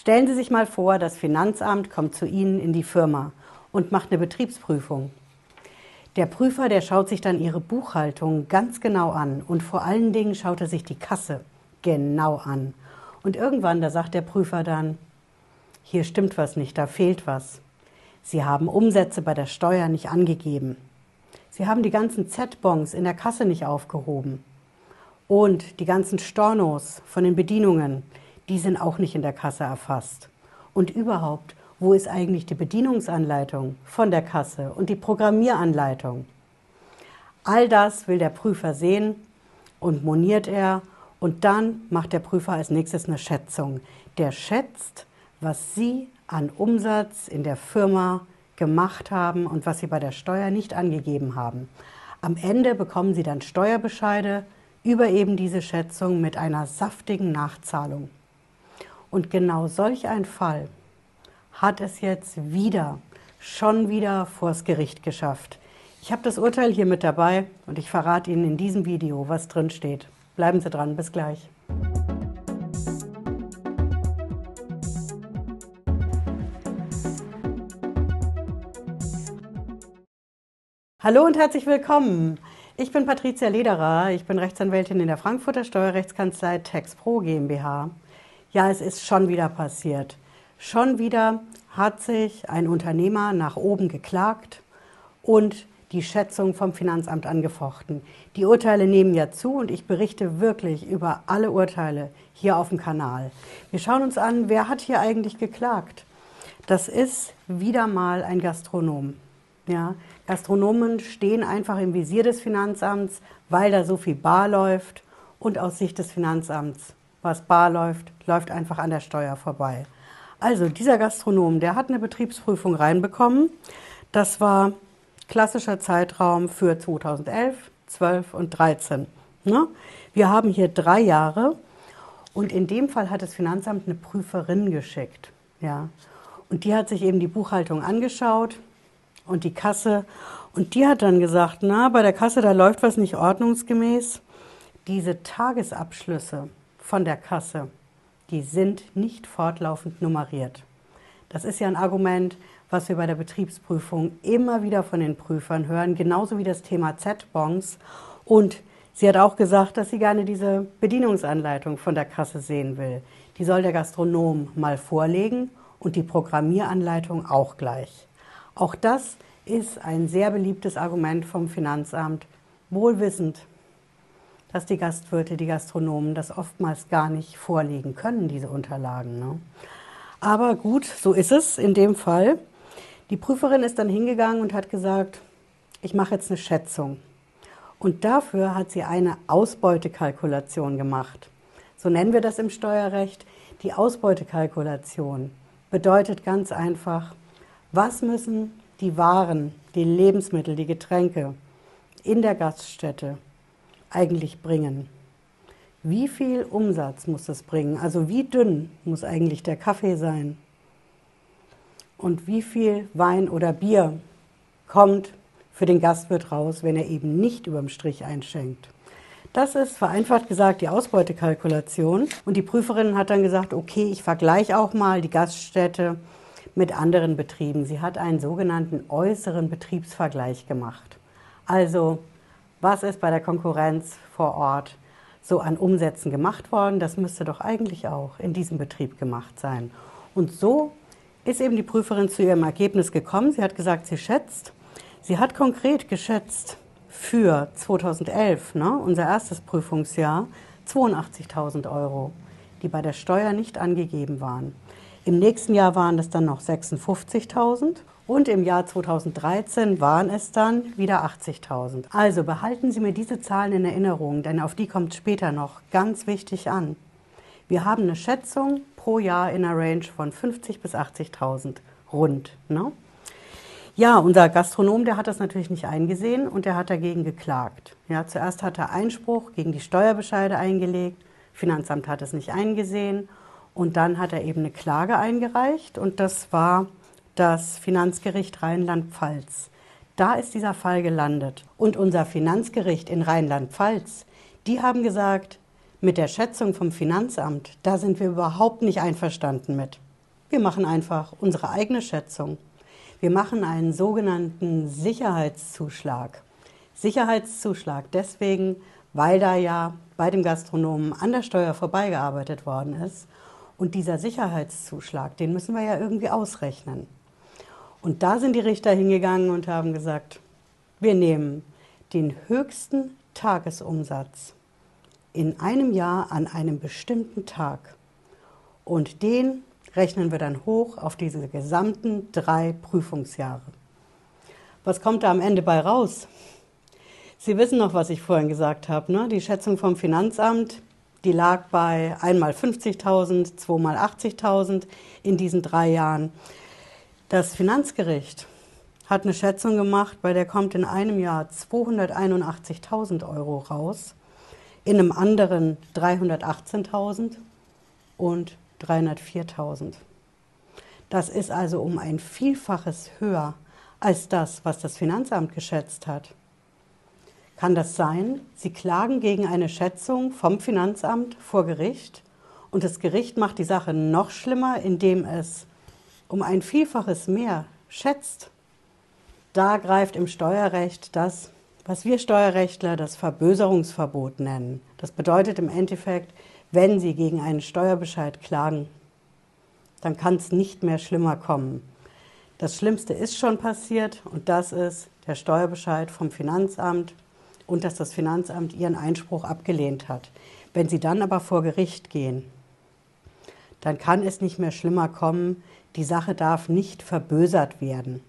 Stellen Sie sich mal vor, das Finanzamt kommt zu Ihnen in die Firma und macht eine Betriebsprüfung. Der Prüfer, der schaut sich dann Ihre Buchhaltung ganz genau an und vor allen Dingen schaut er sich die Kasse genau an. Und irgendwann, da sagt der Prüfer dann, hier stimmt was nicht, da fehlt was. Sie haben Umsätze bei der Steuer nicht angegeben. Sie haben die ganzen Z-Bons in der Kasse nicht aufgehoben. Und die ganzen Stornos von den Bedienungen, die sind auch nicht in der Kasse erfasst. Und überhaupt, wo ist eigentlich die Bedienungsanleitung von der Kasse und die Programmieranleitung? All das will der Prüfer sehen und moniert er und dann macht der Prüfer als nächstes eine Schätzung. Der schätzt, was Sie an Umsatz in der Firma gemacht haben und was Sie bei der Steuer nicht angegeben haben. Am Ende bekommen Sie dann Steuerbescheide über eben diese Schätzung mit einer saftigen Nachzahlung. Und genau solch ein Fall hat es jetzt wieder, schon wieder vors Gericht geschafft. Ich habe das Urteil hier mit dabei und ich verrate Ihnen in diesem Video, was drin steht. Bleiben Sie dran, bis gleich. Hallo und herzlich willkommen. Ich bin Patricia Lederer, ich bin Rechtsanwältin in der Frankfurter Steuerrechtskanzlei TaxPro GmbH. Ja, es ist schon wieder passiert. Schon wieder hat sich ein Unternehmer nach oben geklagt und die Schätzung vom Finanzamt angefochten. Die Urteile nehmen ja zu und ich berichte wirklich über alle Urteile hier auf dem Kanal. Wir schauen uns an, wer hat hier eigentlich geklagt. Das ist wieder mal ein Gastronom. Ja, Gastronomen stehen einfach im Visier des Finanzamts, weil da so viel bar läuft und aus Sicht des Finanzamts, was bar läuft, läuft einfach an der Steuer vorbei. Also dieser Gastronom, der hat eine Betriebsprüfung reinbekommen. Das war klassischer Zeitraum für 2011, 12 und 13. Ne? Wir haben hier drei Jahre und in dem Fall hat das Finanzamt eine Prüferin geschickt. Ja? Und die hat sich eben die Buchhaltung angeschaut und die Kasse und die hat dann gesagt, na, bei der Kasse, da läuft was nicht ordnungsgemäß. Diese Tagesabschlüsse von der Kasse, die sind nicht fortlaufend nummeriert. Das ist ja ein Argument, was wir bei der Betriebsprüfung immer wieder von den Prüfern hören, genauso wie das Thema Z-Bons. Und sie hat auch gesagt, dass sie gerne diese Bedienungsanleitung von der Kasse sehen will. Die soll der Gastronom mal vorlegen und die Programmieranleitung auch gleich. Auch das ist ein sehr beliebtes Argument vom Finanzamt, wohlwissend, dass die Gastwirte, die Gastronomen das oftmals gar nicht vorlegen können, diese Unterlagen. Ne? Aber gut, so ist es in dem Fall. Die Prüferin ist dann hingegangen und hat gesagt, ich mache jetzt eine Schätzung. Und dafür hat sie eine Ausbeutekalkulation gemacht. So nennen wir das im Steuerrecht. Die Ausbeutekalkulation bedeutet ganz einfach, was müssen die Waren, die Lebensmittel, die Getränke in der Gaststätte eigentlich bringen? Wie viel Umsatz muss es bringen? Also wie dünn muss eigentlich der Kaffee sein? Und wie viel Wein oder Bier kommt für den Gastwirt raus, wenn er eben nicht überm Strich einschenkt? Das ist vereinfacht gesagt die Ausbeutekalkulation. Und die Prüferin hat dann gesagt, okay, ich vergleiche auch mal die Gaststätte mit anderen Betrieben. Sie hat einen sogenannten äußeren Betriebsvergleich gemacht. Also was ist bei der Konkurrenz vor Ort so an Umsätzen gemacht worden? Das müsste doch eigentlich auch in diesem Betrieb gemacht sein. Und so ist eben die Prüferin zu ihrem Ergebnis gekommen. Sie hat gesagt, sie schätzt, sie hat konkret geschätzt für 2011, ne, unser erstes Prüfungsjahr, 82.000 Euro, die bei der Steuer nicht angegeben waren. Im nächsten Jahr waren es dann noch 56.000 und im Jahr 2013 waren es dann wieder 80.000. Also behalten Sie mir diese Zahlen in Erinnerung, denn auf die kommt später noch ganz wichtig an. Wir haben eine Schätzung pro Jahr in einer Range von 50.000 bis 80.000 rund. Ne? Ja, unser Gastronom, der hat das natürlich nicht eingesehen und der hat dagegen geklagt. Ja, zuerst hat er Einspruch gegen die Steuerbescheide eingelegt, Finanzamt hat es nicht eingesehen und dann hat er eben eine Klage eingereicht und das war das Finanzgericht Rheinland-Pfalz. Da ist dieser Fall gelandet. Und unser Finanzgericht in Rheinland-Pfalz, die haben gesagt, mit der Schätzung vom Finanzamt, da sind wir überhaupt nicht einverstanden mit. Wir machen einfach unsere eigene Schätzung. Wir machen einen sogenannten Sicherheitszuschlag. Sicherheitszuschlag deswegen, weil da ja bei dem Gastronomen an der Steuer vorbeigearbeitet worden ist. Und dieser Sicherheitszuschlag, den müssen wir ja irgendwie ausrechnen. Und da sind die Richter hingegangen und haben gesagt, wir nehmen den höchsten Tagesumsatz in einem Jahr an einem bestimmten Tag und den rechnen wir dann hoch auf diese gesamten drei Prüfungsjahre. Was kommt da am Ende bei raus? Sie wissen noch, was ich vorhin gesagt habe. Ne? Die Schätzung vom Finanzamt, die lag bei einmal 50.000, zweimal 80.000 in diesen drei Jahren. Das Finanzgericht hat eine Schätzung gemacht, bei der kommt in einem Jahr 281.000 Euro raus, in einem anderen 318.000 und 304.000. Das ist also um ein Vielfaches höher als das, was das Finanzamt geschätzt hat. Kann das sein? Sie klagen gegen eine Schätzung vom Finanzamt vor Gericht und das Gericht macht die Sache noch schlimmer, indem es um ein Vielfaches mehr schätzt. Da greift im Steuerrecht das, was wir Steuerrechtler das Verböserungsverbot nennen. Das bedeutet im Endeffekt, wenn Sie gegen einen Steuerbescheid klagen, dann kann es nicht mehr schlimmer kommen. Das Schlimmste ist schon passiert und das ist der Steuerbescheid vom Finanzamt und dass das Finanzamt ihren Einspruch abgelehnt hat. Wenn sie dann aber vor Gericht gehen, dann kann es nicht mehr schlimmer kommen. Die Sache darf nicht verbösert werden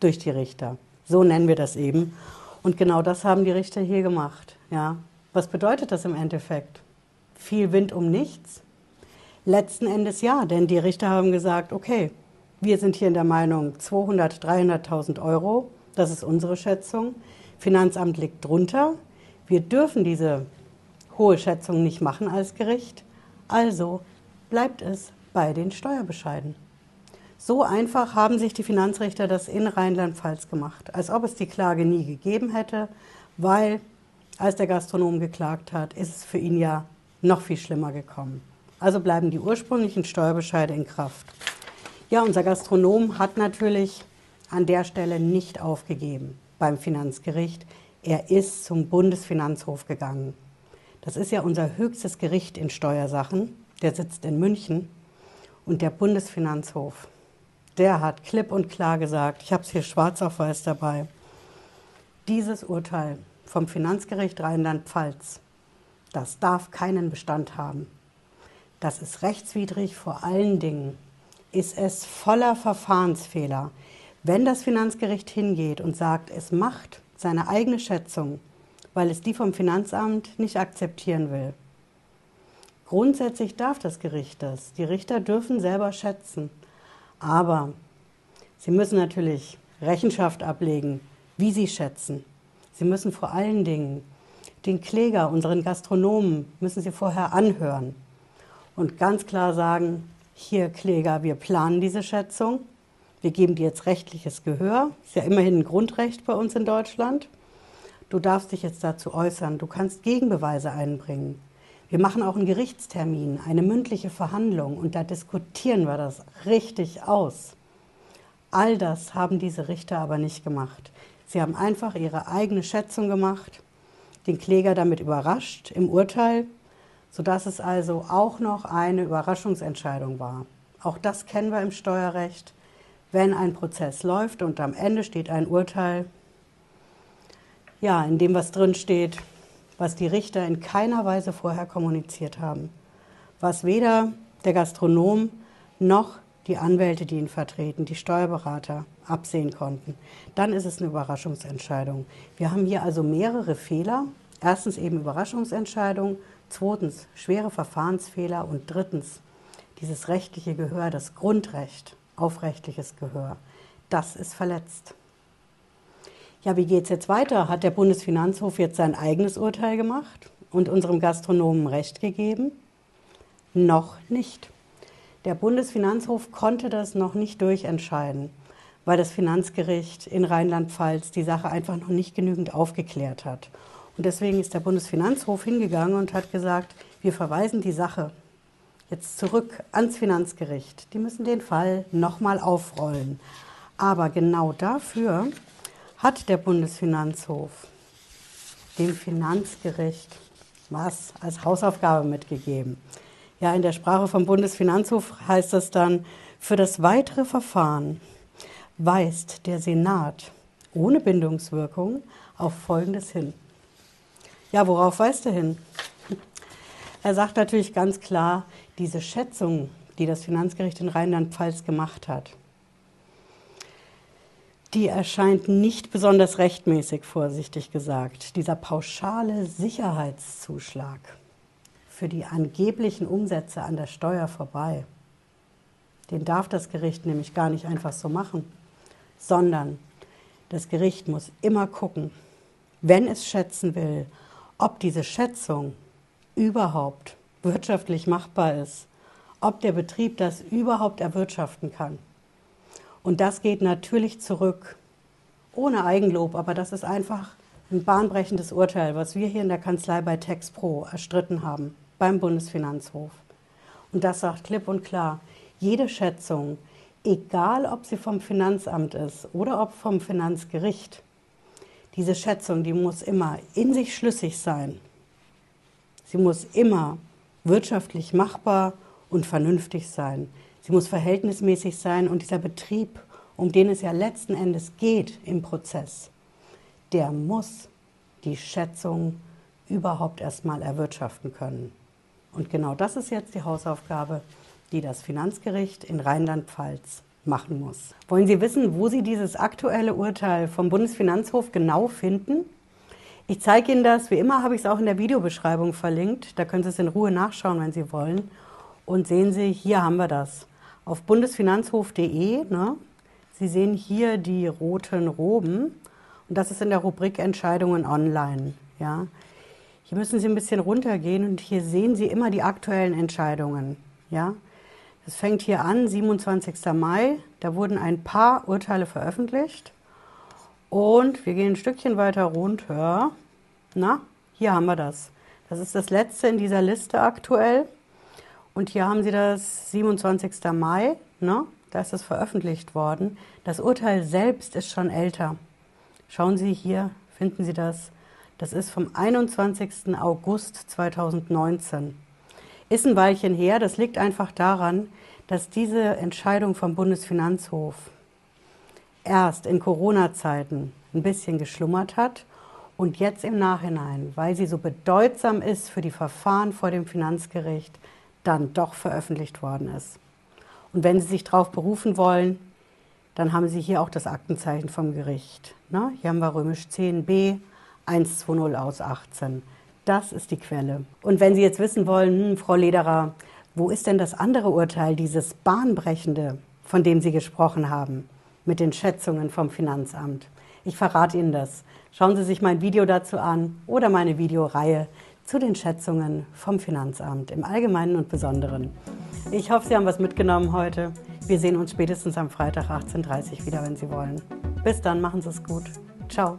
durch die Richter. So nennen wir das eben. Und genau das haben die Richter hier gemacht. Ja. Was bedeutet das im Endeffekt? Viel Wind um nichts? Letzten Endes ja, denn die Richter haben gesagt, okay, wir sind hier in der Meinung 200, 300.000 Euro, das ist unsere Schätzung. Finanzamt liegt drunter. Wir dürfen diese hohe Schätzung nicht machen als Gericht. Also bleibt es bei den Steuerbescheiden. So einfach haben sich die Finanzrichter das in Rheinland-Pfalz gemacht, als ob es die Klage nie gegeben hätte, weil als der Gastronom geklagt hat, ist es für ihn ja noch viel schlimmer gekommen. Also bleiben die ursprünglichen Steuerbescheide in Kraft. Ja, unser Gastronom hat natürlich an der Stelle nicht aufgegeben beim Finanzgericht. Er ist zum Bundesfinanzhof gegangen. Das ist ja unser höchstes Gericht in Steuersachen. Der sitzt in München. Und der Bundesfinanzhof, der hat klipp und klar gesagt, ich habe es hier schwarz auf weiß dabei, dieses Urteil vom Finanzgericht Rheinland-Pfalz, das darf keinen Bestand haben. Das ist rechtswidrig, vor allen Dingen ist es voller Verfahrensfehler. Wenn das Finanzgericht hingeht und sagt, es macht seine eigene Schätzung, weil es die vom Finanzamt nicht akzeptieren will. Grundsätzlich darf das Gericht das. Die Richter dürfen selber schätzen. Aber sie müssen natürlich Rechenschaft ablegen, wie sie schätzen. Sie müssen vor allen Dingen den Kläger, unseren Gastronomen, müssen sie vorher anhören und ganz klar sagen, hier Kläger, wir planen diese Schätzung wir geben dir jetzt rechtliches Gehör. Ist ja immerhin ein Grundrecht bei uns in Deutschland. Du darfst dich jetzt dazu äußern. Du kannst Gegenbeweise einbringen. Wir machen auch einen Gerichtstermin, eine mündliche Verhandlung und da diskutieren wir das richtig aus. All das haben diese Richter aber nicht gemacht. Sie haben einfach ihre eigene Schätzung gemacht, den Kläger damit überrascht im Urteil, sodass es also auch noch eine Überraschungsentscheidung war. Auch das kennen wir im Steuerrecht wenn ein Prozess läuft und am Ende steht ein Urteil, ja, in dem was drin steht, was die Richter in keiner Weise vorher kommuniziert haben, was weder der Gastronom noch die Anwälte, die ihn vertreten, die Steuerberater absehen konnten, dann ist es eine Überraschungsentscheidung. Wir haben hier also mehrere Fehler. Erstens eben Überraschungsentscheidung, zweitens schwere Verfahrensfehler und drittens dieses rechtliche Gehör, das Grundrecht aufrechtliches Gehör. Das ist verletzt. Ja, wie geht es jetzt weiter? Hat der Bundesfinanzhof jetzt sein eigenes Urteil gemacht und unserem Gastronomen Recht gegeben? Noch nicht. Der Bundesfinanzhof konnte das noch nicht durchentscheiden, weil das Finanzgericht in Rheinland-Pfalz die Sache einfach noch nicht genügend aufgeklärt hat. Und deswegen ist der Bundesfinanzhof hingegangen und hat gesagt, wir verweisen die Sache jetzt zurück ans Finanzgericht. Die müssen den Fall nochmal aufrollen. Aber genau dafür hat der Bundesfinanzhof dem Finanzgericht was als Hausaufgabe mitgegeben. Ja, in der Sprache vom Bundesfinanzhof heißt es dann, für das weitere Verfahren weist der Senat ohne Bindungswirkung auf Folgendes hin. Ja, worauf weist er hin? Er sagt natürlich ganz klar, diese Schätzung, die das Finanzgericht in Rheinland-Pfalz gemacht hat, die erscheint nicht besonders rechtmäßig, vorsichtig gesagt. Dieser pauschale Sicherheitszuschlag für die angeblichen Umsätze an der Steuer vorbei, den darf das Gericht nämlich gar nicht einfach so machen, sondern das Gericht muss immer gucken, wenn es schätzen will, ob diese Schätzung überhaupt wirtschaftlich machbar ist, ob der Betrieb das überhaupt erwirtschaften kann. Und das geht natürlich zurück, ohne Eigenlob, aber das ist einfach ein bahnbrechendes Urteil, was wir hier in der Kanzlei bei TexPro erstritten haben, beim Bundesfinanzhof. Und das sagt klipp und klar, jede Schätzung, egal ob sie vom Finanzamt ist oder ob vom Finanzgericht, diese Schätzung, die muss immer in sich schlüssig sein. Sie muss immer wirtschaftlich machbar und vernünftig sein. Sie muss verhältnismäßig sein und dieser Betrieb, um den es ja letzten Endes geht im Prozess, der muss die Schätzung überhaupt erstmal erwirtschaften können. Und genau das ist jetzt die Hausaufgabe, die das Finanzgericht in Rheinland-Pfalz machen muss. Wollen Sie wissen, wo Sie dieses aktuelle Urteil vom Bundesfinanzhof genau finden? Ich zeige Ihnen das, wie immer habe ich es auch in der Videobeschreibung verlinkt. Da können Sie es in Ruhe nachschauen, wenn Sie wollen. Und sehen Sie, hier haben wir das. Auf bundesfinanzhof.de. Ne? Sie sehen hier die roten Roben. Und das ist in der Rubrik Entscheidungen online. Ja? Hier müssen Sie ein bisschen runtergehen und hier sehen Sie immer die aktuellen Entscheidungen. Ja? Es fängt hier an, 27. Mai. Da wurden ein paar Urteile veröffentlicht. Und wir gehen ein Stückchen weiter runter. Na, hier haben wir das. Das ist das letzte in dieser Liste aktuell. Und hier haben Sie das 27. Mai. Ne? Da ist es veröffentlicht worden. Das Urteil selbst ist schon älter. Schauen Sie hier, finden Sie das? Das ist vom 21. August 2019. Ist ein Weilchen her. Das liegt einfach daran, dass diese Entscheidung vom Bundesfinanzhof erst in Corona-Zeiten ein bisschen geschlummert hat und jetzt im Nachhinein, weil sie so bedeutsam ist für die Verfahren vor dem Finanzgericht, dann doch veröffentlicht worden ist. Und wenn Sie sich darauf berufen wollen, dann haben Sie hier auch das Aktenzeichen vom Gericht. Ne? Hier haben wir römisch 10b 120 aus 18. Das ist die Quelle. Und wenn Sie jetzt wissen wollen, hm, Frau Lederer, wo ist denn das andere Urteil, dieses bahnbrechende, von dem Sie gesprochen haben, mit den Schätzungen vom Finanzamt? Ich verrate Ihnen das. Schauen Sie sich mein Video dazu an oder meine Videoreihe zu den Schätzungen vom Finanzamt im Allgemeinen und Besonderen. Ich hoffe, Sie haben was mitgenommen heute. Wir sehen uns spätestens am Freitag 18.30 Uhr wieder, wenn Sie wollen. Bis dann, machen Sie es gut. Ciao.